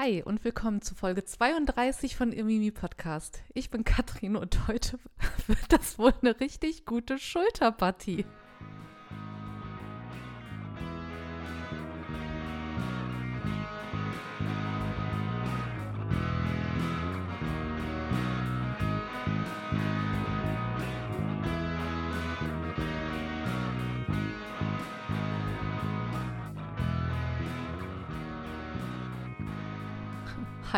Hi und willkommen zu Folge 32 von Imimi Podcast. Ich bin Katrin und heute wird das wohl eine richtig gute Schulterpartie.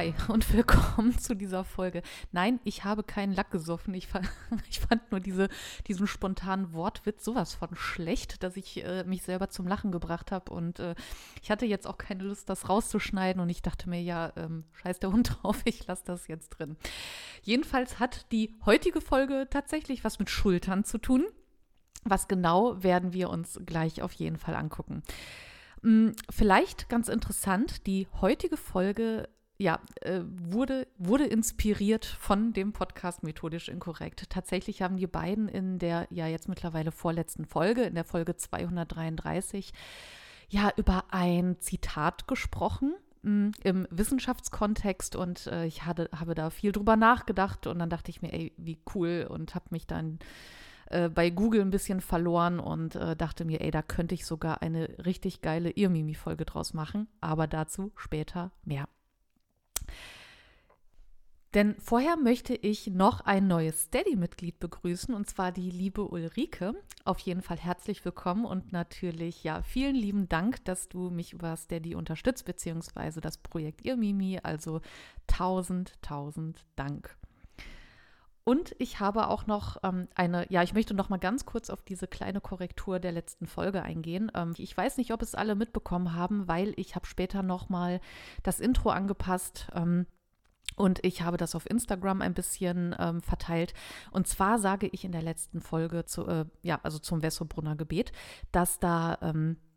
Hi und willkommen zu dieser Folge. Nein, ich habe keinen Lack gesoffen. Ich, fand, ich fand nur diese, diesen spontanen Wortwitz sowas von schlecht, dass ich äh, mich selber zum Lachen gebracht habe. Und äh, ich hatte jetzt auch keine Lust, das rauszuschneiden. Und ich dachte mir, ja, ähm, scheiß der Hund drauf, ich lasse das jetzt drin. Jedenfalls hat die heutige Folge tatsächlich was mit Schultern zu tun. Was genau werden wir uns gleich auf jeden Fall angucken. Hm, vielleicht ganz interessant, die heutige Folge ja, äh, wurde, wurde inspiriert von dem Podcast Methodisch Inkorrekt. Tatsächlich haben die beiden in der ja jetzt mittlerweile vorletzten Folge, in der Folge 233, ja über ein Zitat gesprochen mh, im Wissenschaftskontext und äh, ich hatte, habe da viel drüber nachgedacht und dann dachte ich mir, ey, wie cool und habe mich dann äh, bei Google ein bisschen verloren und äh, dachte mir, ey, da könnte ich sogar eine richtig geile Irmimi-Folge draus machen, aber dazu später mehr. Denn vorher möchte ich noch ein neues Steady-Mitglied begrüßen, und zwar die liebe Ulrike. Auf jeden Fall herzlich willkommen und natürlich, ja, vielen lieben Dank, dass du mich über Steady unterstützt, beziehungsweise das Projekt Irmimi. Also tausend, tausend Dank. Und ich habe auch noch ähm, eine, ja, ich möchte noch mal ganz kurz auf diese kleine Korrektur der letzten Folge eingehen. Ähm, ich weiß nicht, ob es alle mitbekommen haben, weil ich habe später noch mal das Intro angepasst. Ähm, und ich habe das auf Instagram ein bisschen ähm, verteilt. Und zwar sage ich in der letzten Folge zu, äh, ja, also zum Wessobrunner Gebet, dass da ähm, äh,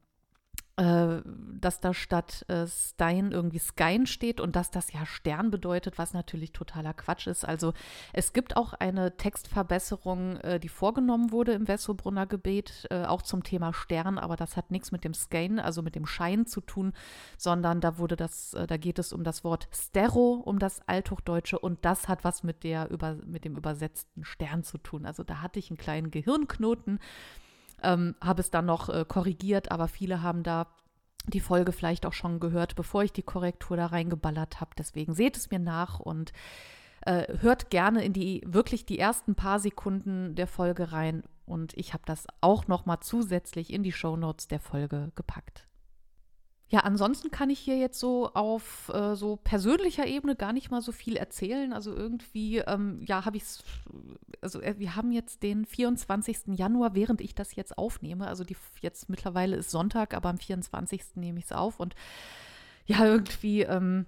dass da statt äh, Stein irgendwie Skein steht und dass das ja Stern bedeutet, was natürlich totaler Quatsch ist. Also es gibt auch eine Textverbesserung, äh, die vorgenommen wurde im Wessobrunner Gebet, äh, auch zum Thema Stern, aber das hat nichts mit dem Skein, also mit dem Schein zu tun, sondern da wurde das, äh, da geht es um das Wort Stero, um das Althochdeutsche und das hat was mit der über, mit dem übersetzten Stern zu tun. Also da hatte ich einen kleinen Gehirnknoten ähm, habe es dann noch äh, korrigiert, aber viele haben da die Folge vielleicht auch schon gehört, bevor ich die Korrektur da reingeballert habe. Deswegen seht es mir nach und äh, hört gerne in die wirklich die ersten paar Sekunden der Folge rein. Und ich habe das auch noch mal zusätzlich in die Shownotes der Folge gepackt. Ja, ansonsten kann ich hier jetzt so auf äh, so persönlicher Ebene gar nicht mal so viel erzählen. Also irgendwie, ähm, ja, habe ich es, also äh, wir haben jetzt den 24. Januar, während ich das jetzt aufnehme. Also die jetzt mittlerweile ist Sonntag, aber am 24. nehme ich es auf und ja, irgendwie, ähm,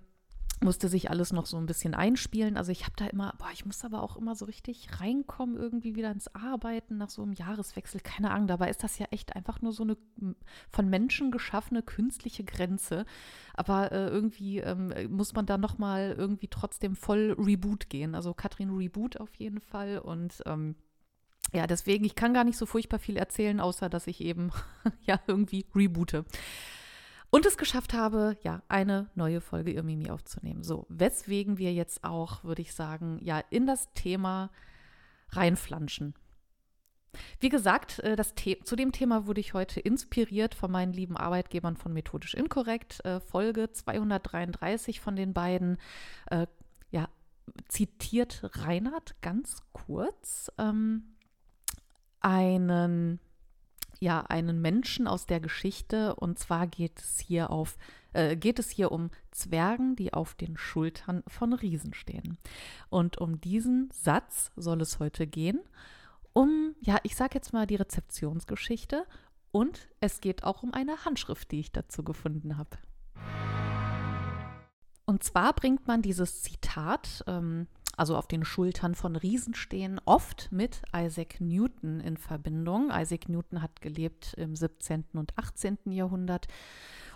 musste sich alles noch so ein bisschen einspielen. Also ich habe da immer, boah, ich muss aber auch immer so richtig reinkommen, irgendwie wieder ins Arbeiten nach so einem Jahreswechsel. Keine Ahnung, dabei ist das ja echt einfach nur so eine von Menschen geschaffene künstliche Grenze. Aber äh, irgendwie ähm, muss man da nochmal irgendwie trotzdem voll Reboot gehen. Also Katrin Reboot auf jeden Fall und ähm, ja, deswegen, ich kann gar nicht so furchtbar viel erzählen, außer dass ich eben ja irgendwie reboote und es geschafft habe, ja, eine neue Folge Irmimi aufzunehmen. So, weswegen wir jetzt auch, würde ich sagen, ja, in das Thema reinflanschen. Wie gesagt, äh, das zu dem Thema wurde ich heute inspiriert von meinen lieben Arbeitgebern von Methodisch Inkorrekt. Äh, Folge 233 von den beiden. Äh, ja, zitiert Reinhard ganz kurz ähm, einen ja einen Menschen aus der Geschichte und zwar geht es hier auf äh, geht es hier um Zwergen, die auf den Schultern von Riesen stehen. Und um diesen Satz soll es heute gehen. Um, ja, ich sage jetzt mal die Rezeptionsgeschichte und es geht auch um eine Handschrift, die ich dazu gefunden habe. Und zwar bringt man dieses Zitat, ähm, also auf den Schultern von Riesen stehen, oft mit Isaac Newton in Verbindung. Isaac Newton hat gelebt im 17. und 18. Jahrhundert.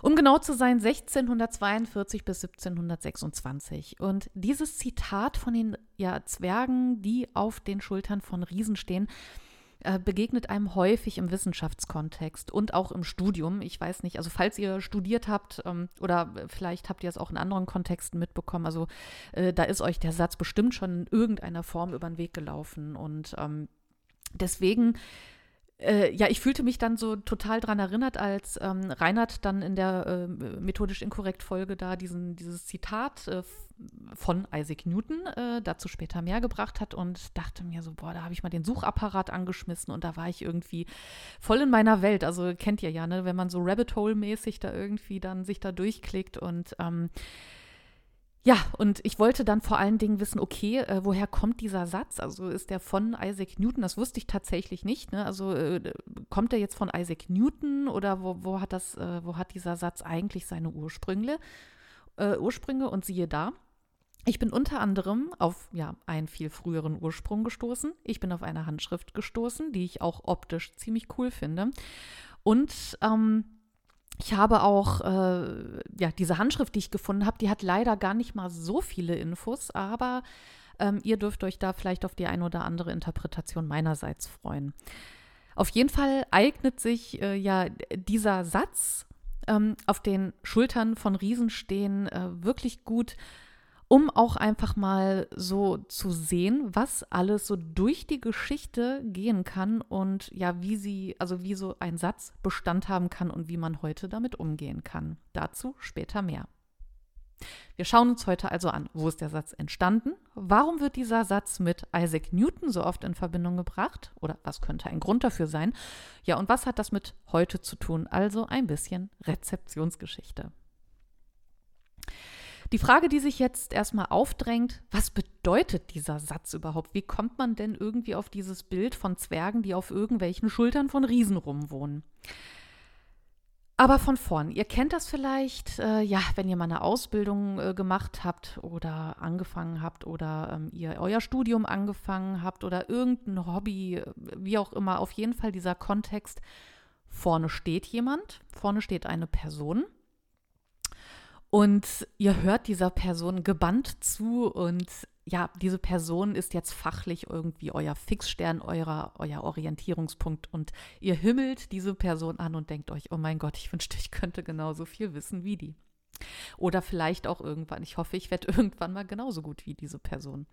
Um genau zu sein, 1642 bis 1726. Und dieses Zitat von den ja, Zwergen, die auf den Schultern von Riesen stehen, äh, begegnet einem häufig im Wissenschaftskontext und auch im Studium. Ich weiß nicht, also falls ihr studiert habt ähm, oder vielleicht habt ihr es auch in anderen Kontexten mitbekommen, also äh, da ist euch der Satz bestimmt schon in irgendeiner Form über den Weg gelaufen und ähm, deswegen äh, ja, ich fühlte mich dann so total dran erinnert, als ähm, Reinhard dann in der äh, methodisch inkorrekt Folge da diesen, dieses Zitat äh, von Isaac Newton äh, dazu später mehr gebracht hat und dachte mir so, boah, da habe ich mal den Suchapparat angeschmissen und da war ich irgendwie voll in meiner Welt. Also kennt ihr ja, ne, wenn man so Rabbit Hole-mäßig da irgendwie dann sich da durchklickt und ähm, ja, und ich wollte dann vor allen Dingen wissen, okay, äh, woher kommt dieser Satz? Also ist der von Isaac Newton? Das wusste ich tatsächlich nicht. Ne? Also äh, kommt der jetzt von Isaac Newton oder wo, wo hat das, äh, wo hat dieser Satz eigentlich seine Ursprünge? Äh, Ursprünge und siehe da. Ich bin unter anderem auf ja, einen viel früheren Ursprung gestoßen. Ich bin auf eine Handschrift gestoßen, die ich auch optisch ziemlich cool finde. Und ähm, ich habe auch, äh, ja, diese Handschrift, die ich gefunden habe, die hat leider gar nicht mal so viele Infos, aber ähm, ihr dürft euch da vielleicht auf die ein oder andere Interpretation meinerseits freuen. Auf jeden Fall eignet sich äh, ja dieser Satz, ähm, auf den Schultern von Riesen stehen, äh, wirklich gut um auch einfach mal so zu sehen, was alles so durch die Geschichte gehen kann und ja, wie sie, also wie so ein Satz Bestand haben kann und wie man heute damit umgehen kann. Dazu später mehr. Wir schauen uns heute also an, wo ist der Satz entstanden? Warum wird dieser Satz mit Isaac Newton so oft in Verbindung gebracht? Oder was könnte ein Grund dafür sein? Ja, und was hat das mit heute zu tun? Also ein bisschen Rezeptionsgeschichte. Die Frage, die sich jetzt erstmal aufdrängt, was bedeutet dieser Satz überhaupt? Wie kommt man denn irgendwie auf dieses Bild von Zwergen, die auf irgendwelchen Schultern von Riesen rumwohnen? Aber von vorn, ihr kennt das vielleicht, äh, ja, wenn ihr mal eine Ausbildung äh, gemacht habt oder angefangen habt oder ähm, ihr euer Studium angefangen habt oder irgendein Hobby, äh, wie auch immer, auf jeden Fall dieser Kontext, vorne steht jemand, vorne steht eine Person und ihr hört dieser Person gebannt zu und ja, diese Person ist jetzt fachlich irgendwie euer Fixstern, eurer, euer Orientierungspunkt und ihr himmelt diese Person an und denkt euch, oh mein Gott, ich wünschte, ich könnte genauso viel wissen wie die. Oder vielleicht auch irgendwann, ich hoffe, ich werde irgendwann mal genauso gut wie diese Person.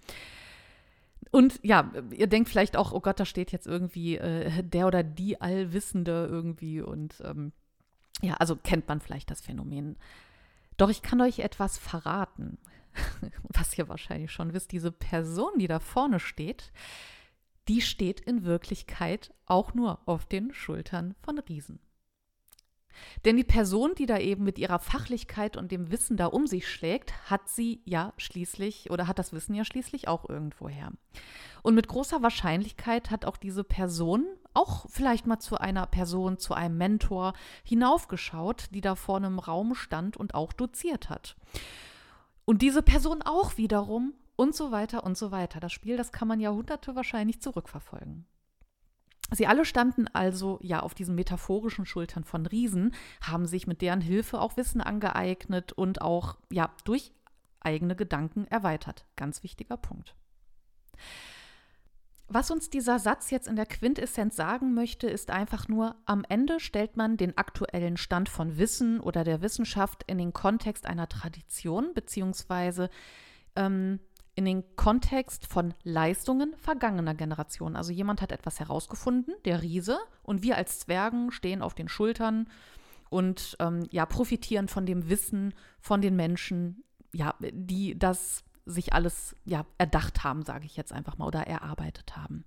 Und ja, ihr denkt vielleicht auch, oh Gott, da steht jetzt irgendwie äh, der oder die Allwissende irgendwie und ähm, ja, also kennt man vielleicht das Phänomen. Doch ich kann euch etwas verraten, was ihr wahrscheinlich schon wisst. Diese Person, die da vorne steht, die steht in Wirklichkeit auch nur auf den Schultern von Riesen. Denn die Person, die da eben mit ihrer Fachlichkeit und dem Wissen da um sich schlägt, hat sie ja schließlich oder hat das Wissen ja schließlich auch irgendwoher. Und mit großer Wahrscheinlichkeit hat auch diese Person auch vielleicht mal zu einer Person, zu einem Mentor hinaufgeschaut, die da vorne im Raum stand und auch doziert hat. Und diese Person auch wiederum und so weiter und so weiter. Das Spiel, das kann man Jahrhunderte wahrscheinlich zurückverfolgen. Sie alle standen also ja auf diesen metaphorischen Schultern von Riesen, haben sich mit deren Hilfe auch Wissen angeeignet und auch ja durch eigene Gedanken erweitert. Ganz wichtiger Punkt. Was uns dieser Satz jetzt in der Quintessenz sagen möchte, ist einfach nur, am Ende stellt man den aktuellen Stand von Wissen oder der Wissenschaft in den Kontext einer Tradition beziehungsweise ähm, in den Kontext von Leistungen vergangener Generationen. Also jemand hat etwas herausgefunden, der Riese, und wir als Zwergen stehen auf den Schultern und ähm, ja, profitieren von dem Wissen von den Menschen, ja, die das sich alles ja erdacht haben, sage ich jetzt einfach mal, oder erarbeitet haben.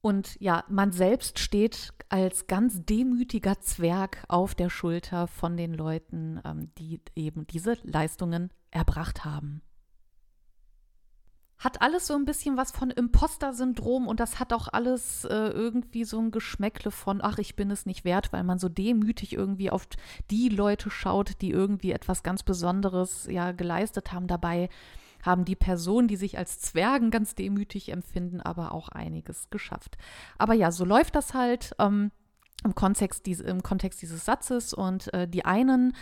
Und ja, man selbst steht als ganz demütiger Zwerg auf der Schulter von den Leuten, ähm, die eben diese Leistungen erbracht haben hat alles so ein bisschen was von Imposter-Syndrom und das hat auch alles äh, irgendwie so ein Geschmäckle von, ach, ich bin es nicht wert, weil man so demütig irgendwie auf die Leute schaut, die irgendwie etwas ganz Besonderes ja geleistet haben. Dabei haben die Personen, die sich als Zwergen ganz demütig empfinden, aber auch einiges geschafft. Aber ja, so läuft das halt ähm, im, Kontext, im Kontext dieses Satzes und äh, die einen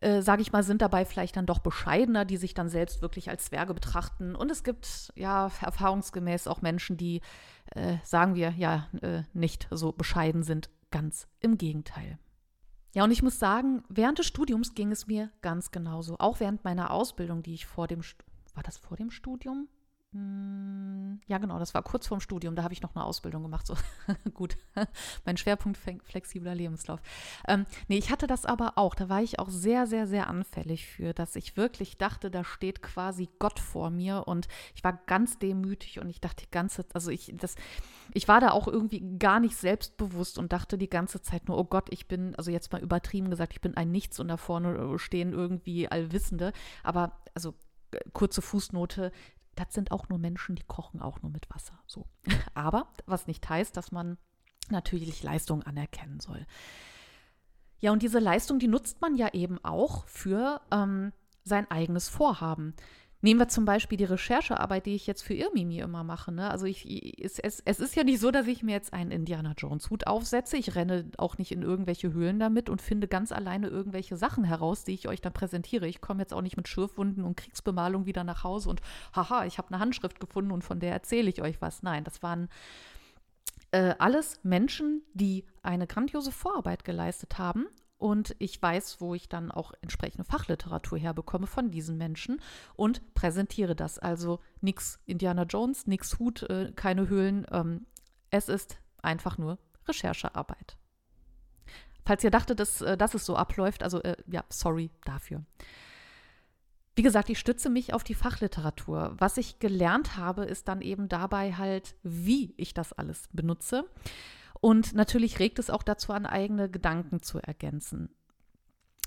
äh, sage ich mal, sind dabei vielleicht dann doch bescheidener, die sich dann selbst wirklich als Zwerge betrachten. Und es gibt ja erfahrungsgemäß auch Menschen, die, äh, sagen wir, ja, äh, nicht so bescheiden sind. Ganz im Gegenteil. Ja, und ich muss sagen, während des Studiums ging es mir ganz genauso. Auch während meiner Ausbildung, die ich vor dem, war das vor dem Studium? Hm, ja, genau, das war kurz vorm Studium, da habe ich noch eine Ausbildung gemacht. So gut, mein Schwerpunkt flexibler Lebenslauf. Ähm, nee, ich hatte das aber auch. Da war ich auch sehr, sehr, sehr anfällig für, dass ich wirklich dachte, da steht quasi Gott vor mir und ich war ganz demütig und ich dachte die ganze, also ich, das, ich war da auch irgendwie gar nicht selbstbewusst und dachte die ganze Zeit nur, oh Gott, ich bin, also jetzt mal übertrieben gesagt, ich bin ein Nichts und da vorne stehen irgendwie Allwissende. Aber also äh, kurze Fußnote, das sind auch nur Menschen, die kochen auch nur mit Wasser. So. Aber was nicht heißt, dass man natürlich Leistung anerkennen soll. Ja, und diese Leistung, die nutzt man ja eben auch für ähm, sein eigenes Vorhaben. Nehmen wir zum Beispiel die Recherchearbeit, die ich jetzt für Irmimi immer mache. Ne? Also ich, es, es, es ist ja nicht so, dass ich mir jetzt einen Indiana Jones Hut aufsetze. Ich renne auch nicht in irgendwelche Höhlen damit und finde ganz alleine irgendwelche Sachen heraus, die ich euch dann präsentiere. Ich komme jetzt auch nicht mit Schürfwunden und Kriegsbemalung wieder nach Hause und haha, ich habe eine Handschrift gefunden und von der erzähle ich euch was. Nein, das waren äh, alles Menschen, die eine grandiose Vorarbeit geleistet haben und ich weiß, wo ich dann auch entsprechende Fachliteratur herbekomme von diesen Menschen und präsentiere das. Also nichts Indiana Jones, nichts Hut, äh, keine Höhlen. Ähm, es ist einfach nur Recherchearbeit. Falls ihr dachtet, dass, äh, dass es so abläuft, also äh, ja, sorry dafür. Wie gesagt, ich stütze mich auf die Fachliteratur. Was ich gelernt habe, ist dann eben dabei halt, wie ich das alles benutze. Und natürlich regt es auch dazu an, eigene Gedanken zu ergänzen.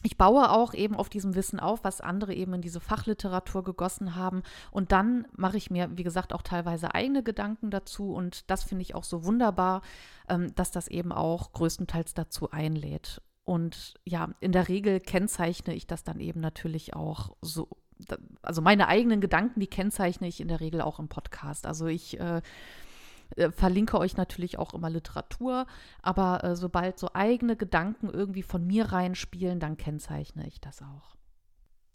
Ich baue auch eben auf diesem Wissen auf, was andere eben in diese Fachliteratur gegossen haben. Und dann mache ich mir, wie gesagt, auch teilweise eigene Gedanken dazu. Und das finde ich auch so wunderbar, ähm, dass das eben auch größtenteils dazu einlädt. Und ja, in der Regel kennzeichne ich das dann eben natürlich auch so. Also meine eigenen Gedanken, die kennzeichne ich in der Regel auch im Podcast. Also ich äh, äh, verlinke euch natürlich auch immer Literatur, aber äh, sobald so eigene Gedanken irgendwie von mir reinspielen, dann kennzeichne ich das auch.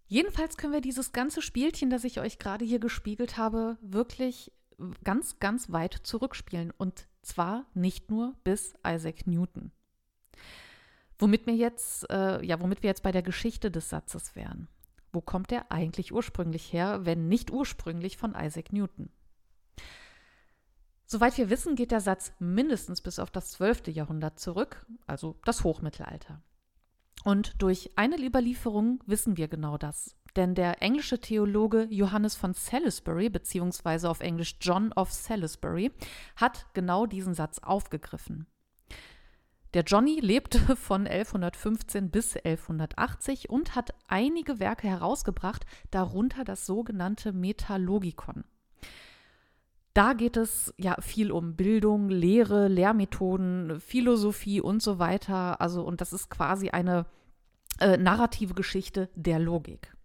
Jedenfalls können wir dieses ganze Spielchen, das ich euch gerade hier gespiegelt habe, wirklich ganz, ganz weit zurückspielen. Und zwar nicht nur bis Isaac Newton. Womit, mir jetzt, äh, ja, womit wir jetzt bei der Geschichte des Satzes wären. Wo kommt er eigentlich ursprünglich her, wenn nicht ursprünglich von Isaac Newton? Soweit wir wissen, geht der Satz mindestens bis auf das 12. Jahrhundert zurück, also das Hochmittelalter. Und durch eine Überlieferung wissen wir genau das. Denn der englische Theologe Johannes von Salisbury, beziehungsweise auf Englisch John of Salisbury, hat genau diesen Satz aufgegriffen. Der Johnny lebte von 1115 bis 1180 und hat einige Werke herausgebracht, darunter das sogenannte Metalogikon. Da geht es ja viel um Bildung, Lehre, Lehrmethoden, Philosophie und so weiter. Also, und das ist quasi eine äh, narrative Geschichte der Logik.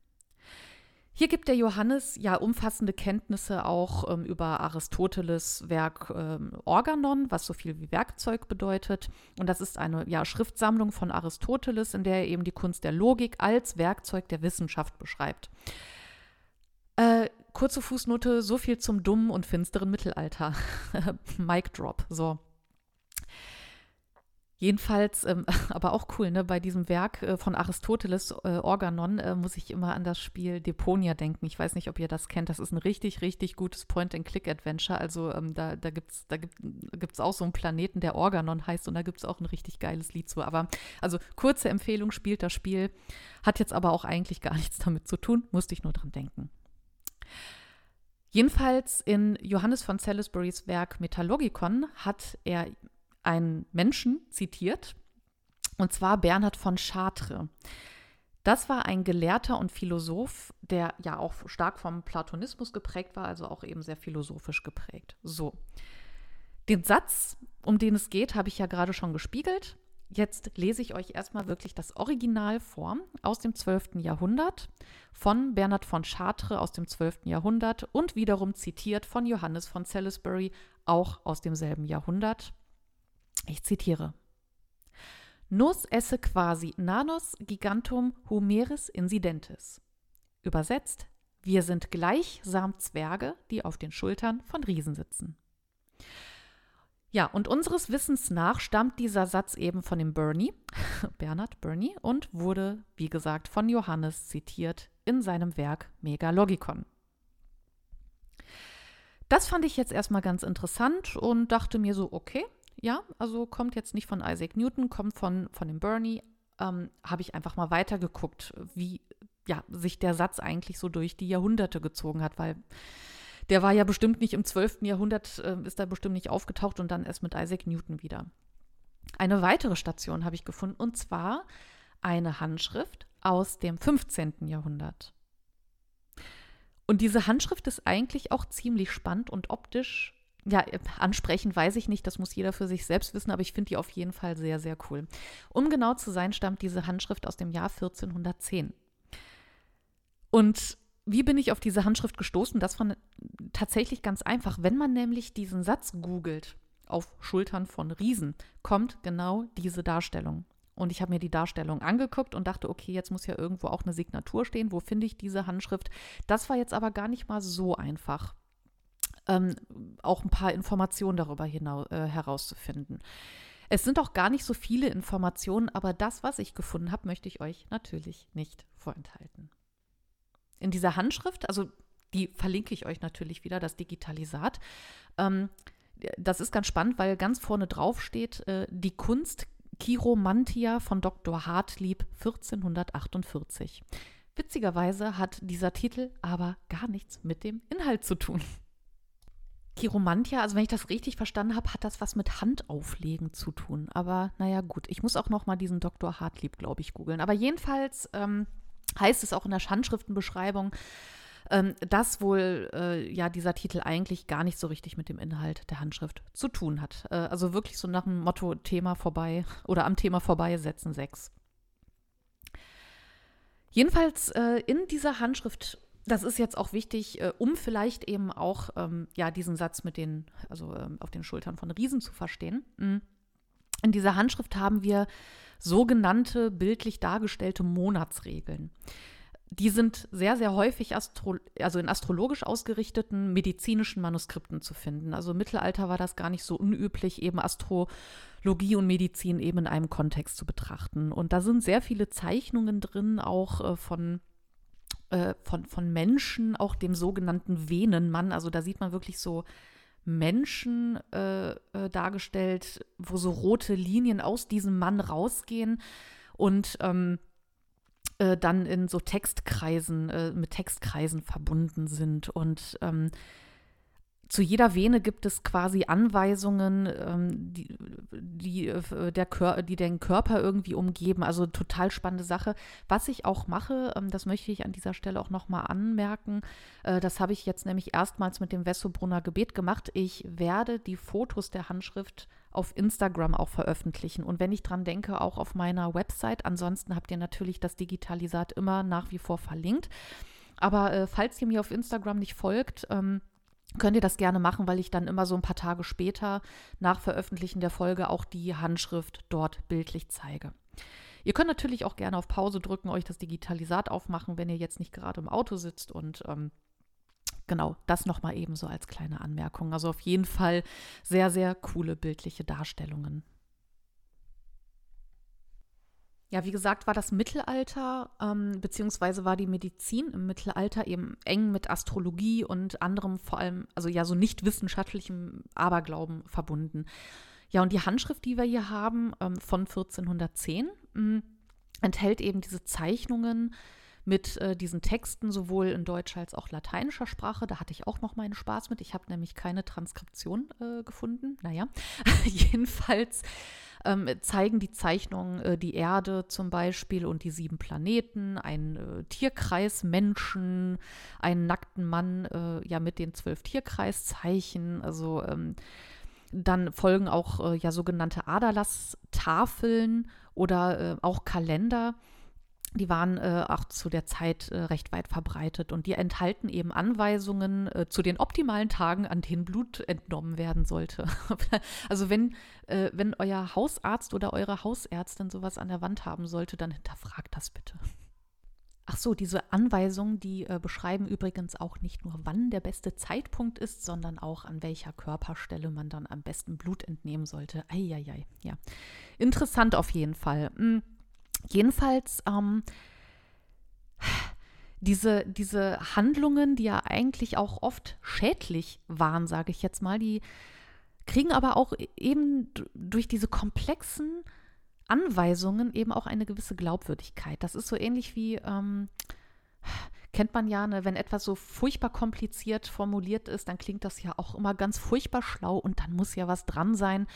Hier gibt der Johannes ja umfassende Kenntnisse auch ähm, über Aristoteles Werk ähm, Organon, was so viel wie Werkzeug bedeutet. Und das ist eine ja, Schriftsammlung von Aristoteles, in der er eben die Kunst der Logik als Werkzeug der Wissenschaft beschreibt. Äh, kurze Fußnote, so viel zum dummen und finsteren Mittelalter. Mic drop, so. Jedenfalls, ähm, aber auch cool, ne? bei diesem Werk äh, von Aristoteles, äh, Organon, äh, muss ich immer an das Spiel Deponia denken. Ich weiß nicht, ob ihr das kennt. Das ist ein richtig, richtig gutes Point-and-Click-Adventure. Also ähm, da, da gibt es da gibt, auch so einen Planeten, der Organon heißt und da gibt es auch ein richtig geiles Lied zu. Aber also kurze Empfehlung, spielt das Spiel. Hat jetzt aber auch eigentlich gar nichts damit zu tun, musste ich nur dran denken. Jedenfalls in Johannes von Salisburys Werk Metallogikon hat er einen Menschen zitiert, und zwar Bernhard von Chartres. Das war ein Gelehrter und Philosoph, der ja auch stark vom Platonismus geprägt war, also auch eben sehr philosophisch geprägt. So. Den Satz, um den es geht, habe ich ja gerade schon gespiegelt. Jetzt lese ich euch erstmal wirklich das Original vor aus dem 12. Jahrhundert von Bernhard von Chartres aus dem 12. Jahrhundert und wiederum zitiert von Johannes von Salisbury auch aus demselben Jahrhundert. Ich zitiere. Nos esse quasi nanos gigantum humeris incidentis. Übersetzt, wir sind gleichsam Zwerge, die auf den Schultern von Riesen sitzen. Ja, und unseres Wissens nach stammt dieser Satz eben von dem Bernie, Bernhard Bernie, und wurde, wie gesagt, von Johannes zitiert in seinem Werk Megalogikon. Das fand ich jetzt erstmal ganz interessant und dachte mir so, okay, ja, also kommt jetzt nicht von Isaac Newton, kommt von, von dem Bernie. Ähm, Habe ich einfach mal weitergeguckt, wie ja, sich der Satz eigentlich so durch die Jahrhunderte gezogen hat, weil der war ja bestimmt nicht im 12. Jahrhundert, äh, ist da bestimmt nicht aufgetaucht und dann erst mit Isaac Newton wieder. Eine weitere Station habe ich gefunden und zwar eine Handschrift aus dem 15. Jahrhundert. Und diese Handschrift ist eigentlich auch ziemlich spannend und optisch, ja, ansprechend weiß ich nicht, das muss jeder für sich selbst wissen, aber ich finde die auf jeden Fall sehr, sehr cool. Um genau zu sein, stammt diese Handschrift aus dem Jahr 1410. Und wie bin ich auf diese Handschrift gestoßen? Das war tatsächlich ganz einfach. Wenn man nämlich diesen Satz googelt, auf Schultern von Riesen, kommt genau diese Darstellung. Und ich habe mir die Darstellung angeguckt und dachte, okay, jetzt muss ja irgendwo auch eine Signatur stehen. Wo finde ich diese Handschrift? Das war jetzt aber gar nicht mal so einfach, ähm, auch ein paar Informationen darüber hinaus, äh, herauszufinden. Es sind auch gar nicht so viele Informationen, aber das, was ich gefunden habe, möchte ich euch natürlich nicht vorenthalten in dieser Handschrift, also die verlinke ich euch natürlich wieder, das Digitalisat. Ähm, das ist ganz spannend, weil ganz vorne drauf steht äh, die Kunst Chiromantia von Dr. Hartlieb 1448. Witzigerweise hat dieser Titel aber gar nichts mit dem Inhalt zu tun. Chiromantia, also wenn ich das richtig verstanden habe, hat das was mit Handauflegen zu tun. Aber naja, gut, ich muss auch noch mal diesen Dr. Hartlieb, glaube ich, googeln. Aber jedenfalls ähm, heißt es auch in der Handschriftenbeschreibung, ähm, dass wohl äh, ja dieser Titel eigentlich gar nicht so richtig mit dem Inhalt der Handschrift zu tun hat. Äh, also wirklich so nach dem Motto Thema vorbei oder am Thema vorbei setzen sechs. Jedenfalls äh, in dieser Handschrift, das ist jetzt auch wichtig, äh, um vielleicht eben auch ähm, ja diesen Satz mit den, also ähm, auf den Schultern von Riesen zu verstehen. Mhm. In dieser Handschrift haben wir sogenannte bildlich dargestellte Monatsregeln. Die sind sehr, sehr häufig astro also in astrologisch ausgerichteten medizinischen Manuskripten zu finden. Also im Mittelalter war das gar nicht so unüblich, eben Astrologie und Medizin eben in einem Kontext zu betrachten. Und da sind sehr viele Zeichnungen drin, auch äh, von äh, von, von Menschen, auch dem sogenannten Venenmann. Also da sieht man wirklich so Menschen äh, äh, dargestellt, wo so rote Linien aus diesem Mann rausgehen und ähm, äh, dann in so Textkreisen, äh, mit Textkreisen verbunden sind. Und ähm, zu jeder Vene gibt es quasi Anweisungen, ähm, die, die, äh, der Kör die den Körper irgendwie umgeben. Also total spannende Sache. Was ich auch mache, ähm, das möchte ich an dieser Stelle auch nochmal anmerken, äh, das habe ich jetzt nämlich erstmals mit dem Wessobrunner Gebet gemacht. Ich werde die Fotos der Handschrift auf Instagram auch veröffentlichen. Und wenn ich dran denke, auch auf meiner Website. Ansonsten habt ihr natürlich das Digitalisat immer nach wie vor verlinkt. Aber äh, falls ihr mir auf Instagram nicht folgt, ähm, könnt ihr das gerne machen, weil ich dann immer so ein paar Tage später nach Veröffentlichen der Folge auch die Handschrift dort bildlich zeige. Ihr könnt natürlich auch gerne auf Pause drücken, euch das Digitalisat aufmachen, wenn ihr jetzt nicht gerade im Auto sitzt und ähm, genau, das nochmal eben so als kleine Anmerkung. Also auf jeden Fall sehr, sehr coole bildliche Darstellungen. Ja, wie gesagt, war das Mittelalter, ähm, beziehungsweise war die Medizin im Mittelalter eben eng mit Astrologie und anderem, vor allem, also ja, so nicht wissenschaftlichem Aberglauben verbunden. Ja, und die Handschrift, die wir hier haben, ähm, von 1410, mh, mm, enthält eben diese Zeichnungen mit äh, diesen Texten, sowohl in deutscher als auch lateinischer Sprache. Da hatte ich auch noch meinen Spaß mit. Ich habe nämlich keine Transkription äh, gefunden. Naja, jedenfalls ähm, zeigen die Zeichnungen äh, die Erde zum Beispiel und die sieben Planeten, einen äh, Tierkreis Menschen, einen nackten Mann äh, ja mit den zwölf Tierkreiszeichen. Also ähm, dann folgen auch äh, ja sogenannte Aderlasstafeln oder äh, auch Kalender die waren äh, auch zu der Zeit äh, recht weit verbreitet und die enthalten eben Anweisungen äh, zu den optimalen Tagen, an denen Blut entnommen werden sollte. also wenn, äh, wenn euer Hausarzt oder eure Hausärztin sowas an der Wand haben sollte, dann hinterfragt das bitte. Ach so, diese Anweisungen, die äh, beschreiben übrigens auch nicht nur, wann der beste Zeitpunkt ist, sondern auch an welcher Körperstelle man dann am besten Blut entnehmen sollte. Eieiei, ja. Interessant auf jeden Fall. Mhm. Jedenfalls, ähm, diese, diese Handlungen, die ja eigentlich auch oft schädlich waren, sage ich jetzt mal, die kriegen aber auch e-, eben durch diese komplexen Anweisungen eben auch eine gewisse Glaubwürdigkeit. Das ist so ähnlich wie, ähm, kennt man ja, ne, wenn etwas so furchtbar kompliziert formuliert ist, dann klingt das ja auch immer ganz furchtbar schlau und dann muss ja was dran sein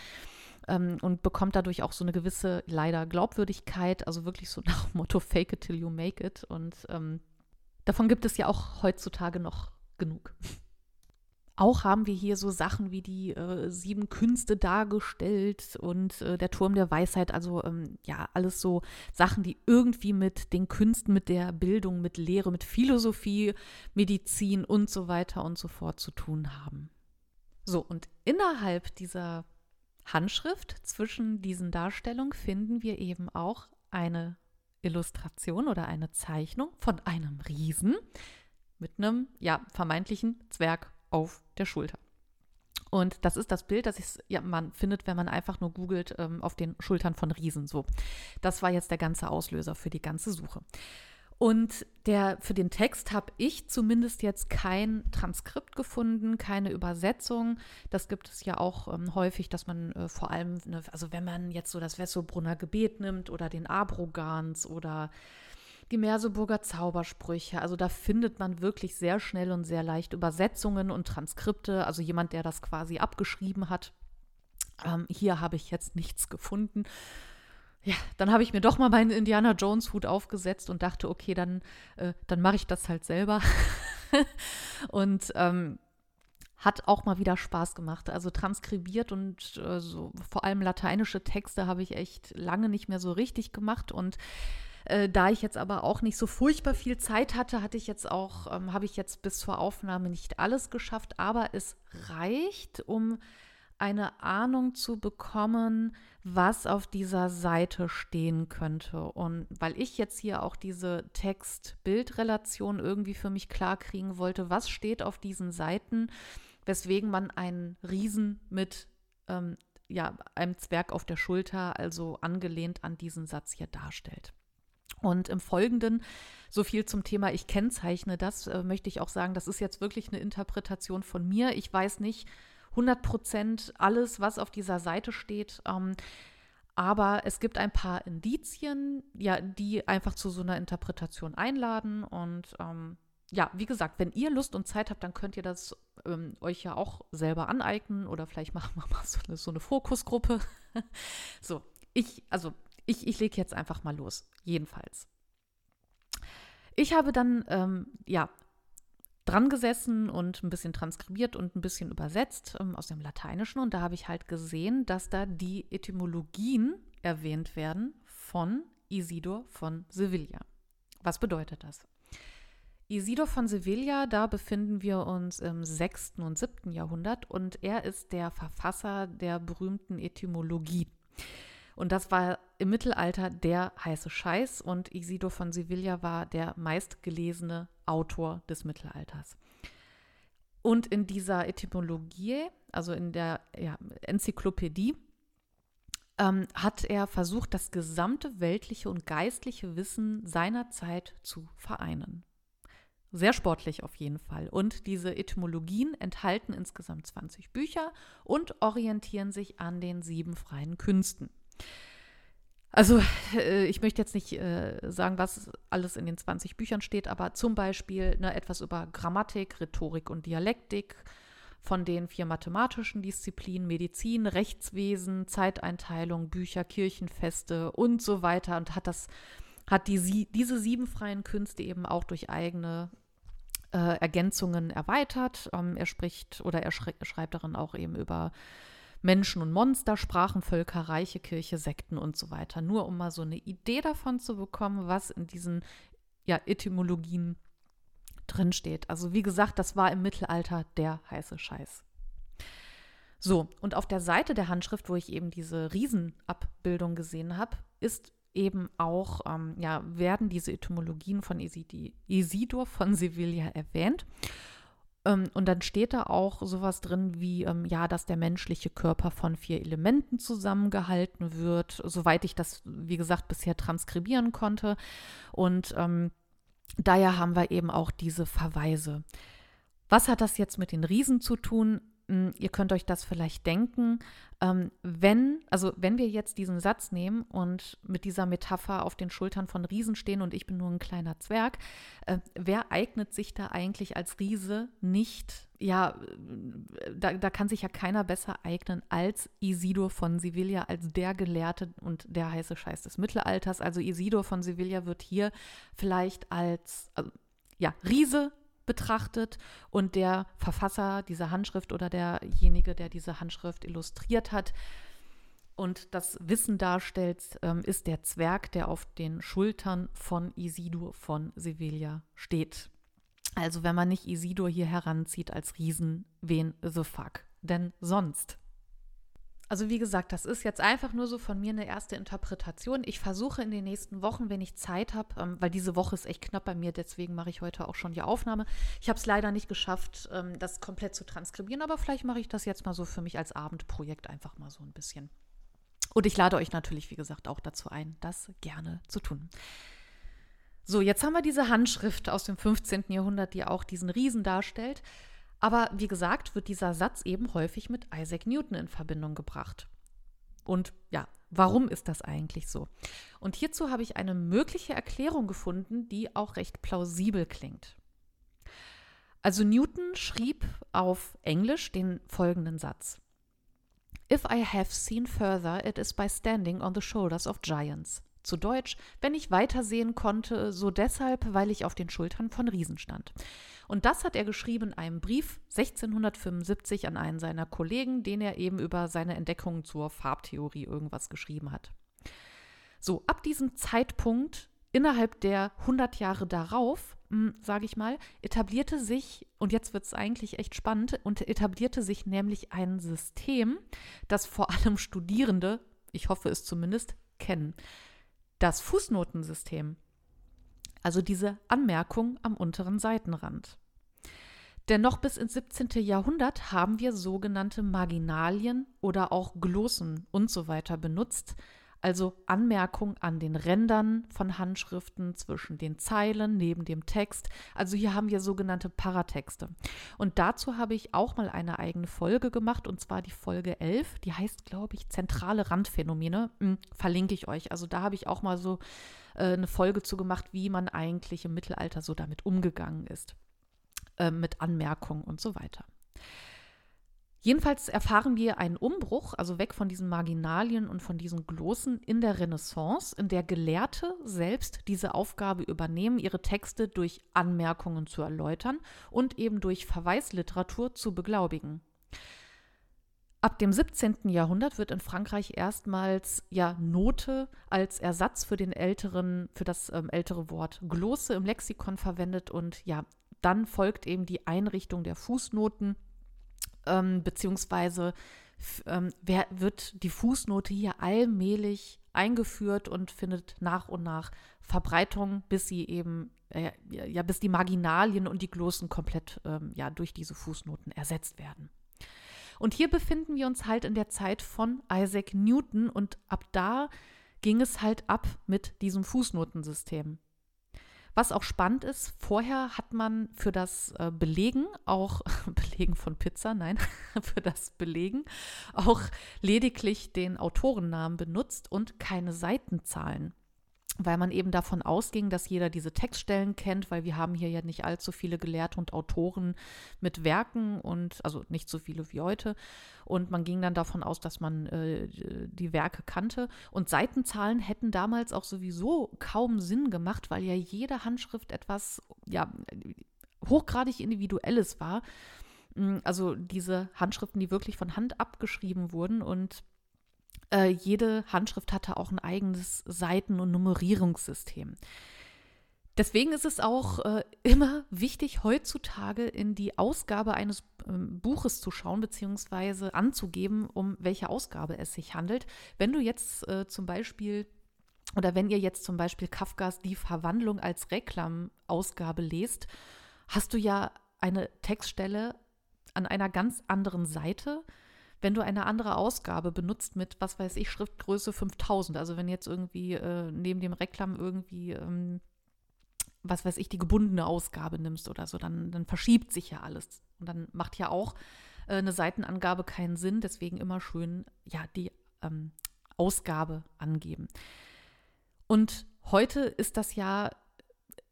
ähm, und bekommt dadurch auch so eine gewisse, leider, Glaubwürdigkeit, also wirklich so nach dem Motto Fake it till you make it. Und ähm, davon gibt es ja auch heutzutage noch genug. Auch haben wir hier so Sachen wie die äh, sieben Künste dargestellt und äh, der Turm der Weisheit, also ähm, ja, alles so Sachen, die irgendwie mit den Künsten, mit der Bildung, mit Lehre, mit Philosophie, Medizin und so weiter und so fort zu tun haben. So, und innerhalb dieser Handschrift zwischen diesen Darstellungen finden wir eben auch eine Illustration oder eine Zeichnung von einem Riesen mit einem ja, vermeintlichen Zwerg auf der Schulter. Und das ist das Bild, das ja, man findet, wenn man einfach nur googelt, ähm, auf den Schultern von Riesen. So, das war jetzt der ganze Auslöser für die ganze Suche. Und der, für den Text habe ich zumindest jetzt kein Transkript gefunden, keine Übersetzung. Das gibt es ja auch ähm, häufig, dass man äh, vor allem, ne, also wenn man jetzt so das Wessobrunner Gebet nimmt oder den Abrogans oder die Merseburger Zaubersprüche, also da findet man wirklich sehr schnell und sehr leicht Übersetzungen und Transkripte, also jemand, der das quasi abgeschrieben hat. Ähm, hier habe ich jetzt nichts gefunden ja, dann habe ich mir doch mal meinen Indiana Jones Hut aufgesetzt und dachte, okay, dann, äh, dann mache ich das halt selber. und ähm, hat auch mal wieder Spaß gemacht. Also transkribiert und äh, so vor allem lateinische Texte habe ich echt lange nicht mehr so richtig gemacht und äh, da ich jetzt aber auch nicht so furchtbar viel Zeit hatte, hatte ich jetzt auch, ähm, habe ich jetzt bis zur Aufnahme nicht alles geschafft, aber es reicht, um eine Ahnung zu bekommen, was auf dieser Seite stehen könnte. Und weil ich jetzt hier auch diese Text-Bild-Relation irgendwie für mich klar kriegen wollte, was steht auf diesen Seiten, weswegen man einen Riesen mit ähm, ja, einem Zwerg auf der Schulter, also angelehnt an diesen Satz hier darstellt. Und im Folgenden so viel zum Thema, ich kennzeichne das, äh, möchte ich auch sagen, das ist jetzt wirklich eine Interpretation von mir. Ich weiß nicht, 100 Prozent alles, was auf dieser Seite steht. Ähm, aber es gibt ein paar Indizien, ja, die einfach zu so einer Interpretation einladen. Und ähm, ja, wie gesagt, wenn ihr Lust und Zeit habt, dann könnt ihr das ähm, euch ja auch selber aneignen oder vielleicht machen wir mal so eine, so eine Fokusgruppe. so, ich, also ich, ich lege jetzt einfach mal los, jedenfalls. Ich habe dann, ähm, ja, dran gesessen und ein bisschen transkribiert und ein bisschen übersetzt ähm, aus dem Lateinischen. Und da habe ich halt gesehen, dass da die Etymologien erwähnt werden von Isidor von Sevilla. Was bedeutet das? Isidor von Sevilla, da befinden wir uns im 6. und 7. Jahrhundert und er ist der Verfasser der berühmten Etymologie. Und das war im Mittelalter der heiße Scheiß und Isidor von Sevilla war der meistgelesene Autor des Mittelalters. Und in dieser Etymologie, also in der ja, Enzyklopädie, ähm, hat er versucht, das gesamte weltliche und geistliche Wissen seiner Zeit zu vereinen. Sehr sportlich auf jeden Fall. Und diese Etymologien enthalten insgesamt 20 Bücher und orientieren sich an den sieben freien Künsten. Also äh, ich möchte jetzt nicht äh, sagen, was alles in den 20 Büchern steht, aber zum Beispiel ne, etwas über Grammatik, Rhetorik und Dialektik von den vier mathematischen Disziplinen, Medizin, Rechtswesen, Zeiteinteilung, Bücher, Kirchenfeste und so weiter und hat das hat die, diese sieben freien Künste eben auch durch eigene äh, Ergänzungen erweitert. Ähm, er spricht oder er schreibt darin auch eben über Menschen und Monster, Sprachen, Völker, Reiche, Kirche, Sekten und so weiter. Nur um mal so eine Idee davon zu bekommen, was in diesen ja, Etymologien drinsteht. Also wie gesagt, das war im Mittelalter der heiße Scheiß. So, und auf der Seite der Handschrift, wo ich eben diese Riesenabbildung gesehen habe, ist eben auch, ähm, ja, werden diese Etymologien von Isidor von Sevilla erwähnt. Ähm, und dann steht da auch sowas drin wie, ähm, ja, dass der menschliche Körper von vier Elementen zusammengehalten wird, soweit ich das, wie gesagt, bisher transkribieren konnte. Und ähm, daher haben wir eben auch diese Verweise. Was hat das jetzt mit den Riesen zu tun? Hm, ihr könnt euch das vielleicht denken, ähm, wenn, also wenn wir jetzt diesen Satz nehmen und mit dieser Metapher auf den Schultern von Riesen stehen und ich bin nur ein kleiner Zwerg, äh, wer eignet sich da eigentlich als Riese nicht? Ja, da, da kann sich ja keiner besser eignen als Isidor von Sevilla, als der Gelehrte und der heiße Scheiß des Mittelalters. Also Isidor von Sevilla wird hier vielleicht als, also, ja, Riese betrachtet und der Verfasser dieser Handschrift oder derjenige, der diese Handschrift illustriert hat und das Wissen darstellt, ähm, ist der Zwerg, der auf den Schultern von Isidor von Sevilla steht. Also wenn man nicht Isidor hier heranzieht als Riesen, wen the fuck denn sonst? Also wie gesagt, das ist jetzt einfach nur so von mir eine erste Interpretation. Ich versuche in den nächsten Wochen, wenn ich Zeit habe, ähm, weil diese Woche ist echt knapp bei mir, deswegen mache ich heute auch schon die Aufnahme. Ich habe es leider nicht geschafft, ähm, das komplett zu transkribieren, aber vielleicht mache ich das jetzt mal so für mich als Abendprojekt einfach mal so ein bisschen. Und ich lade euch natürlich, wie gesagt, auch dazu ein, das gerne zu tun. So, jetzt haben wir diese Handschrift aus dem 15. Jahrhundert, die auch diesen Riesen darstellt. Aber wie gesagt, wird dieser Satz eben häufig mit Isaac Newton in Verbindung gebracht. Und ja, warum ist das eigentlich so? Und hierzu habe ich eine mögliche Erklärung gefunden, die auch recht plausibel klingt. Also Newton schrieb auf Englisch den folgenden Satz. If I have seen further, it is by standing on the shoulders of giants. Zu Deutsch, wenn ich weitersehen konnte, so deshalb, weil ich auf den Schultern von Riesen stand. Und das hat er geschrieben in einem Brief 1675 an einen seiner Kollegen, den er eben über seine Entdeckungen zur Farbtheorie irgendwas geschrieben hat. So, ab diesem Zeitpunkt, innerhalb der 100 Jahre darauf, hm, sage ich mal, etablierte sich, und jetzt wird es eigentlich echt spannend, und etablierte sich nämlich ein System, das vor allem Studierende, ich hoffe es zumindest, kennen das Fußnotensystem, also diese Anmerkung am unteren Seitenrand. Denn noch bis ins 17. Jahrhundert haben wir sogenannte Marginalien oder auch Glossen und so weiter benutzt, also Anmerkung an den Rändern von Handschriften zwischen den Zeilen neben dem Text. Also hier haben wir sogenannte Paratexte. Und dazu habe ich auch mal eine eigene Folge gemacht, und zwar die Folge 11. Die heißt, glaube ich, zentrale Randphänomene. Hm, verlinke ich euch. Also da habe ich auch mal so äh, eine Folge zu gemacht, wie man eigentlich im Mittelalter so damit umgegangen ist. Äh, mit Anmerkungen und so weiter. Jedenfalls erfahren wir einen Umbruch, also weg von diesen Marginalien und von diesen Glossen in der Renaissance, in der Gelehrte selbst diese Aufgabe übernehmen, ihre Texte durch Anmerkungen zu erläutern und eben durch Verweisliteratur zu beglaubigen. Ab dem 17. Jahrhundert wird in Frankreich erstmals ja Note als Ersatz für den älteren, für das ähm, ältere Wort Glosse im Lexikon verwendet und ja, dann folgt eben die Einrichtung der Fußnoten ähm, beziehungsweise ähm, wer, wird die Fußnote hier allmählich eingeführt und findet nach und nach Verbreitung, bis sie eben, äh, ja, bis die Marginalien und die Glossen komplett ähm, ja, durch diese Fußnoten ersetzt werden. Und hier befinden wir uns halt in der Zeit von Isaac Newton und ab da ging es halt ab mit diesem Fußnotensystem. Was auch spannend ist, vorher hat man für das äh, Belegen, auch Belegen von Pizza, nein, für das Belegen auch lediglich den Autorennamen benutzt und keine Seitenzahlen weil man eben davon ausging, dass jeder diese Textstellen kennt, weil wir haben hier ja nicht allzu viele Gelehrte und Autoren mit Werken und also nicht so viele wie heute. Und man ging dann davon aus, dass man äh, die Werke kannte. Und Seitenzahlen hätten damals auch sowieso kaum Sinn gemacht, weil ja jede Handschrift etwas ja hochgradig individuelles war. Mm, also diese Handschriften, die wirklich von Hand abgeschrieben wurden und äh, jede Handschrift hatte auch ein eigenes Seiten- und Nummerierungssystem. Deswegen ist es auch äh, immer wichtig, heutzutage in die Ausgabe eines äh, Buches zu schauen, beziehungsweise anzugeben, um welche Ausgabe es sich handelt. Wenn du jetzt äh, zum Beispiel oder wenn ihr jetzt zum Beispiel Kafkas Die Verwandlung als Reklamausgabe lest, hast du ja eine Textstelle an einer ganz anderen Seite. Wenn du eine andere Ausgabe benutzt mit, was weiß ich, Schriftgröße 5000, also wenn jetzt irgendwie äh, neben dem Reklam irgendwie ähm, was weiß ich, die gebundene Ausgabe nimmst oder so, dann, dann verschiebt sich ja alles. Und dann macht ja auch äh, eine Seitenangabe keinen Sinn. Deswegen immer schön, ja, die ähm, Ausgabe angeben. Und heute ist das ja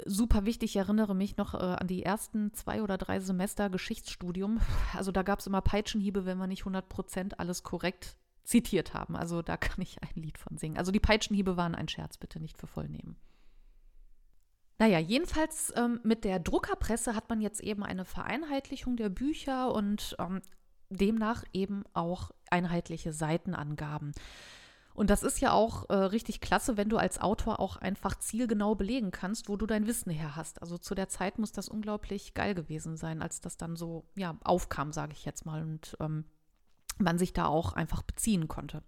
super wichtig. Ich erinnere mich noch äh, an die ersten zwei oder drei Semester Geschichtsstudium. Also da gab es immer Peitschenhiebe, wenn wir nicht 100 Prozent alles korrekt zitiert haben. Also da kann ich ein Lied von singen. Also die Peitschenhiebe waren ein Scherz, bitte nicht für voll nehmen. Naja, jedenfalls ähm, mit der Druckerpresse hat man jetzt eben eine Vereinheitlichung der Bücher und ähm, demnach eben auch einheitliche Seitenangaben. Und das ist ja auch äh, richtig klasse, wenn du als Autor auch einfach zielgenau belegen kannst, wo du dein Wissen her hast. Also zu der Zeit muss das unglaublich geil gewesen sein, als das dann so ja, aufkam, sage ich jetzt mal, und ähm, man sich da auch einfach beziehen konnte.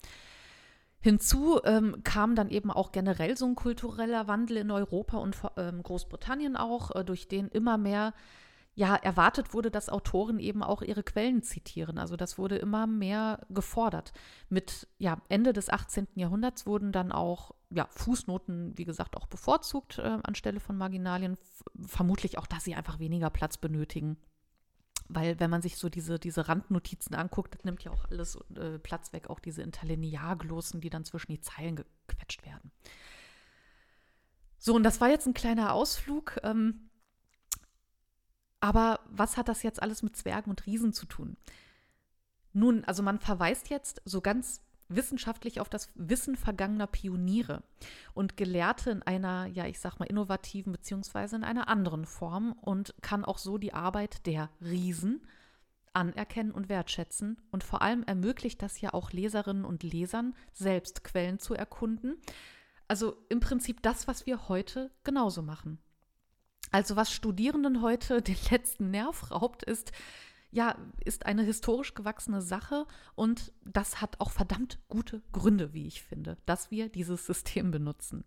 Hinzu ähm, kam dann eben auch generell so ein kultureller Wandel in Europa und ähm, Großbritannien auch, äh, durch den immer mehr ja, erwartet wurde, dass Autoren eben auch ihre Quellen zitieren. Also das wurde immer mehr gefordert. Mit ja, Ende des 18. Jahrhunderts wurden dann auch ja, Fußnoten, wie gesagt, auch bevorzugt äh, anstelle von Marginalien. Vermutlich auch, dass sie einfach weniger Platz benötigen. Weil wenn man sich so diese, diese Randnotizen anguckt, das nimmt ja auch alles äh, Platz weg, auch diese Interlinearglossen, die dann zwischen die Zeilen gequetscht werden. So, und das war jetzt ein kleiner Ausflug. Ähm, aber was hat das jetzt alles mit Zwergen und Riesen zu tun? Nun, also man verweist jetzt so ganz wissenschaftlich auf das Wissen vergangener Pioniere und Gelehrte in einer, ja, ich sag mal, innovativen beziehungsweise in einer anderen Form und kann auch so die Arbeit der Riesen anerkennen und wertschätzen. Und vor allem ermöglicht das ja auch Leserinnen und Lesern, selbst Quellen zu erkunden. Also im Prinzip das, was wir heute genauso machen. Also was Studierenden heute den letzten Nerv raubt, ist, ja, ist eine historisch gewachsene Sache und das hat auch verdammt gute Gründe, wie ich finde, dass wir dieses System benutzen.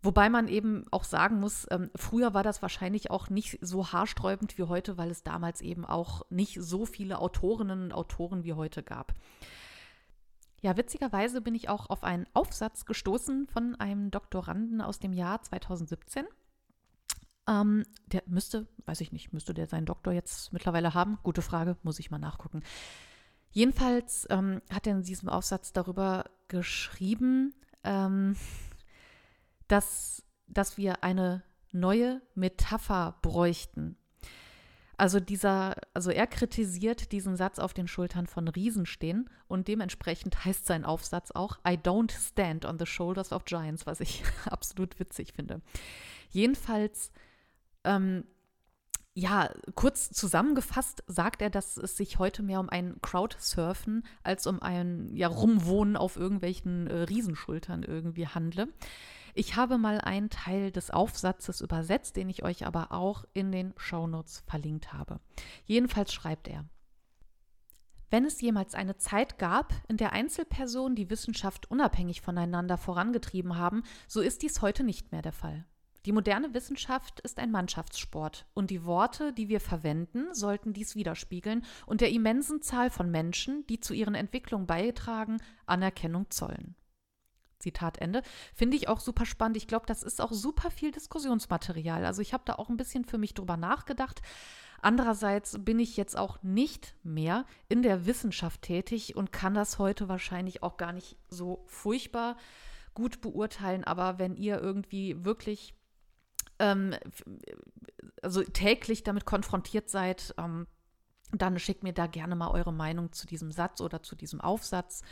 Wobei man eben auch sagen muss, ähm, früher war das wahrscheinlich auch nicht so haarsträubend wie heute, weil es damals eben auch nicht so viele Autorinnen und Autoren wie heute gab. Ja, witzigerweise bin ich auch auf einen Aufsatz gestoßen von einem Doktoranden aus dem Jahr 2017. Ähm, der müsste, weiß ich nicht, müsste der seinen Doktor jetzt mittlerweile haben? Gute Frage, muss ich mal nachgucken. Jedenfalls ähm, hat er in diesem Aufsatz darüber geschrieben, ähm, dass, dass wir eine neue Metapher bräuchten. Also dieser, also er kritisiert diesen Satz auf den Schultern von Riesen stehen und dementsprechend heißt sein Aufsatz auch I don't stand on the shoulders of giants, was ich absolut witzig finde. Jedenfalls ähm, ja, kurz zusammengefasst sagt er, dass es sich heute mehr um ein Crowdsurfen als um ein ja, Rumwohnen auf irgendwelchen äh, Riesenschultern irgendwie handle. Ich habe mal einen Teil des Aufsatzes übersetzt, den ich euch aber auch in den Shownotes verlinkt habe. Jedenfalls schreibt er. Wenn es jemals eine Zeit gab, in der Einzelpersonen die Wissenschaft unabhängig voneinander vorangetrieben haben, so ist dies heute nicht mehr der Fall. Die moderne Wissenschaft ist ein Mannschaftssport und die Worte, die wir verwenden, sollten dies widerspiegeln und der immensen Zahl von Menschen, die zu ihren Entwicklungen beitragen, Anerkennung zollen. Zitat Ende. Finde ich auch super spannend. Ich glaube, das ist auch super viel Diskussionsmaterial. Also ich habe da auch ein bisschen für mich drüber nachgedacht. Andererseits bin ich jetzt auch nicht mehr in der Wissenschaft tätig und kann das heute wahrscheinlich auch gar nicht so furchtbar gut beurteilen. Aber wenn ihr irgendwie wirklich ähm, also täglich damit konfrontiert seid, ähm, dann schickt mir da gerne mal eure Meinung zu diesem Satz oder zu diesem Aufsatz.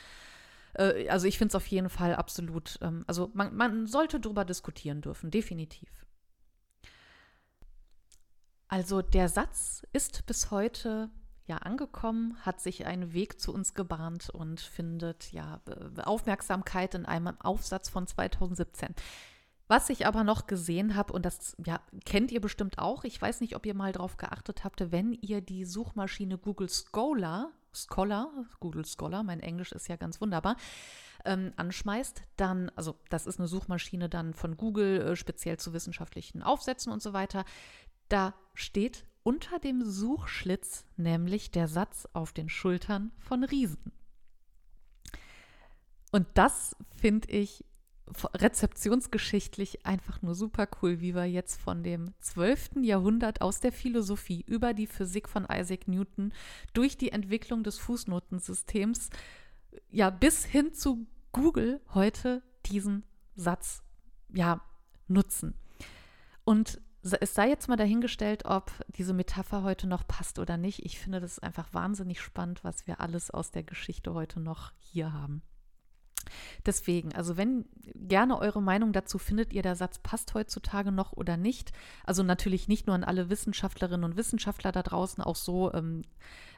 Äh, also ich finde es auf jeden Fall absolut, ähm, also man, man sollte darüber diskutieren dürfen, definitiv. Also der Satz ist bis heute ja angekommen, hat sich einen Weg zu uns gebahnt und findet ja Aufmerksamkeit in einem Aufsatz von 2017. Was ich aber noch gesehen habe, und das ja, kennt ihr bestimmt auch, ich weiß nicht, ob ihr mal darauf geachtet habt, wenn ihr die Suchmaschine Google Scholar, Scholar, Google Scholar, mein Englisch ist ja ganz wunderbar, ähm, anschmeißt, dann, also das ist eine Suchmaschine dann von Google, äh, speziell zu wissenschaftlichen Aufsätzen und so weiter, da steht unter dem Suchschlitz nämlich der Satz auf den Schultern von Riesen. Und das finde ich rezeptionsgeschichtlich einfach nur super cool, wie wir jetzt von dem 12. Jahrhundert aus der Philosophie über die Physik von Isaac Newton durch die Entwicklung des Fußnotensystems ja bis hin zu Google heute diesen Satz ja nutzen. Und es sei jetzt mal dahingestellt, ob diese Metapher heute noch passt oder nicht. Ich finde das einfach wahnsinnig spannend, was wir alles aus der Geschichte heute noch hier haben. Deswegen, also wenn gerne eure Meinung dazu findet, ihr der Satz passt heutzutage noch oder nicht. Also natürlich nicht nur an alle Wissenschaftlerinnen und Wissenschaftler da draußen, auch so ähm,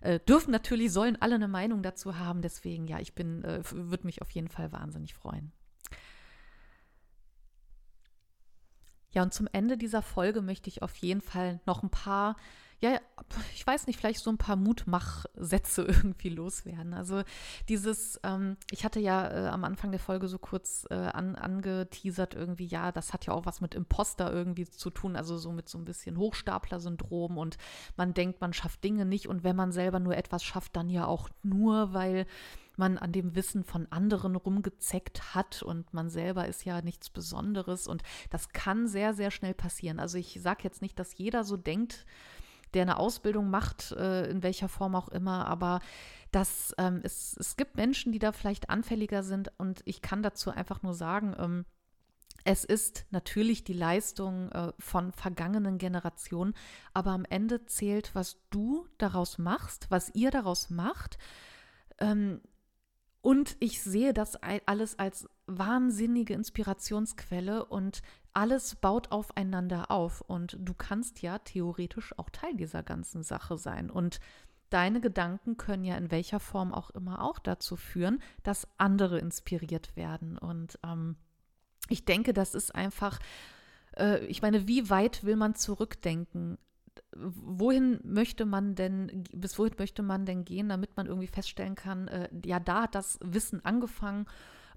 äh, dürfen natürlich, sollen alle eine Meinung dazu haben. Deswegen, ja, ich bin, äh, würde mich auf jeden Fall wahnsinnig freuen. Ja, und zum Ende dieser Folge möchte ich auf jeden Fall noch ein paar ja, ich weiß nicht, vielleicht so ein paar Mutmachsätze irgendwie loswerden. Also dieses, ähm, ich hatte ja äh, am Anfang der Folge so kurz äh, an, angeteasert irgendwie, ja, das hat ja auch was mit Imposter irgendwie zu tun, also so mit so ein bisschen Hochstapler-Syndrom und man denkt, man schafft Dinge nicht und wenn man selber nur etwas schafft, dann ja auch nur, weil man an dem Wissen von anderen rumgezeckt hat und man selber ist ja nichts Besonderes und das kann sehr, sehr schnell passieren. Also ich sage jetzt nicht, dass jeder so denkt, der eine Ausbildung macht, äh, in welcher Form auch immer, aber das, ähm, es, es gibt Menschen, die da vielleicht anfälliger sind und ich kann dazu einfach nur sagen, ähm, es ist natürlich die Leistung äh, von vergangenen Generationen, aber am Ende zählt, was du daraus machst, was ihr daraus macht. Ähm, und ich sehe das alles als wahnsinnige Inspirationsquelle und alles baut aufeinander auf. Und du kannst ja theoretisch auch Teil dieser ganzen Sache sein. Und deine Gedanken können ja in welcher Form auch immer auch dazu führen, dass andere inspiriert werden. Und ähm, ich denke, das ist einfach, äh, ich meine, wie weit will man zurückdenken? wohin möchte man denn, bis wohin möchte man denn gehen, damit man irgendwie feststellen kann, äh, ja, da hat das Wissen angefangen.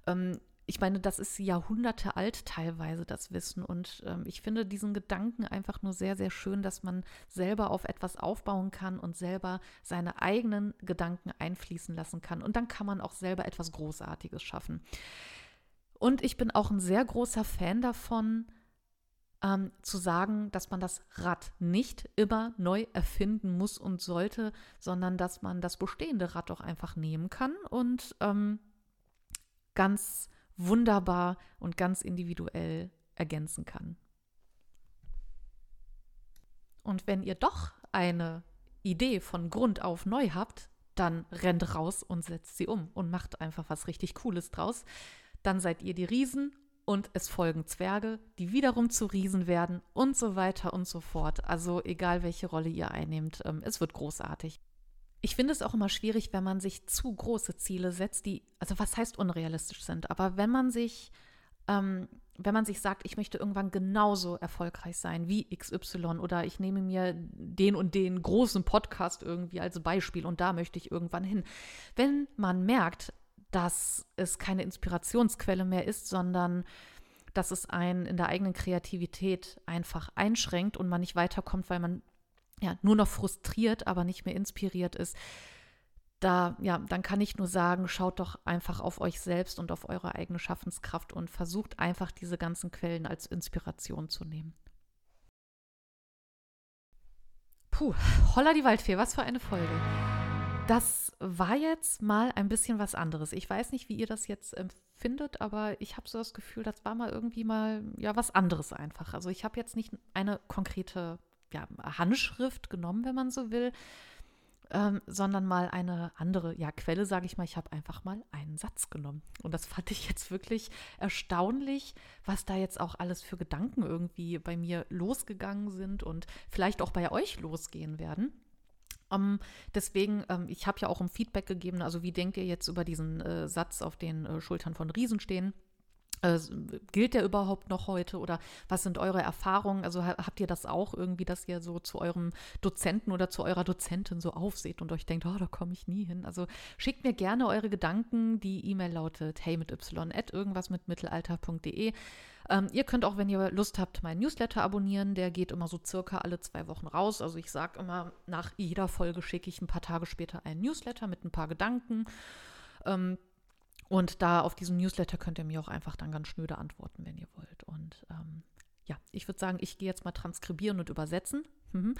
Ähm, ich meine, das ist Jahrhunderte alt teilweise, das Wissen. Und ähm, ich finde diesen Gedanken einfach nur sehr, sehr schön, dass man selber auf etwas aufbauen kann und selber seine eigenen Gedanken einfließen lassen kann. Und dann kann man auch selber etwas Großartiges schaffen. Und ich bin auch ein sehr großer Fan davon, ähm, zu sagen, dass man das Rad nicht immer neu erfinden muss und sollte, sondern dass man das bestehende Rad auch einfach nehmen kann und ähm, ganz wunderbar und ganz individuell ergänzen kann. Und wenn ihr doch eine Idee von Grund auf neu habt, dann rennt raus und setzt sie um und macht einfach was richtig Cooles draus. Dann seid ihr die Riesen und es folgen Zwerge, die wiederum zu Riesen werden und so weiter und so fort. Also egal, welche Rolle ihr einnehmt, ähm, es wird großartig. Ich finde es auch immer schwierig, wenn man sich zu große Ziele setzt, die, also was heißt unrealistisch sind, aber wenn man sich, ähm, wenn man sich sagt, ich möchte irgendwann genauso erfolgreich sein wie XY oder ich nehme mir den und den großen Podcast irgendwie als Beispiel und da möchte ich irgendwann hin. Wenn man merkt, dass es keine Inspirationsquelle mehr ist, sondern dass es einen in der eigenen Kreativität einfach einschränkt und man nicht weiterkommt, weil man ja nur noch frustriert, aber nicht mehr inspiriert ist. Da, ja, dann kann ich nur sagen, schaut doch einfach auf euch selbst und auf eure eigene Schaffenskraft und versucht einfach diese ganzen Quellen als Inspiration zu nehmen. Puh, holla die Waldfee, was für eine Folge. Das war jetzt mal ein bisschen was anderes. Ich weiß nicht, wie ihr das jetzt empfindet, aber ich habe so das Gefühl, das war mal irgendwie mal ja was anderes einfach. Also ich habe jetzt nicht eine konkrete ja, Handschrift genommen, wenn man so will, ähm, sondern mal eine andere ja, Quelle, sage ich mal. Ich habe einfach mal einen Satz genommen. Und das fand ich jetzt wirklich erstaunlich, was da jetzt auch alles für Gedanken irgendwie bei mir losgegangen sind und vielleicht auch bei euch losgehen werden. Um, deswegen, ähm, ich habe ja auch um Feedback gegeben, also wie denkt ihr jetzt über diesen äh, Satz auf den äh, Schultern von Riesen stehen? Äh, gilt der überhaupt noch heute oder was sind eure Erfahrungen? Also habt ihr das auch irgendwie, dass ihr so zu eurem Dozenten oder zu eurer Dozentin so aufseht und euch denkt, oh, da komme ich nie hin? Also schickt mir gerne eure Gedanken. Die E-Mail lautet hey mit y at irgendwas mit mittelalter.de. Ähm, ihr könnt auch, wenn ihr Lust habt, meinen Newsletter abonnieren. Der geht immer so circa alle zwei Wochen raus. Also ich sage immer, nach jeder Folge schicke ich ein paar Tage später einen Newsletter mit ein paar Gedanken. Ähm, und da auf diesem Newsletter könnt ihr mir auch einfach dann ganz schnöde antworten, wenn ihr wollt. Und ähm, ja, ich würde sagen, ich gehe jetzt mal transkribieren und übersetzen. Mhm.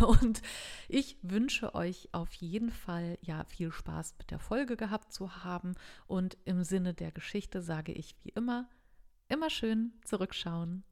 Und ich wünsche euch auf jeden Fall ja viel Spaß mit der Folge gehabt zu haben. Und im Sinne der Geschichte sage ich wie immer, immer schön zurückschauen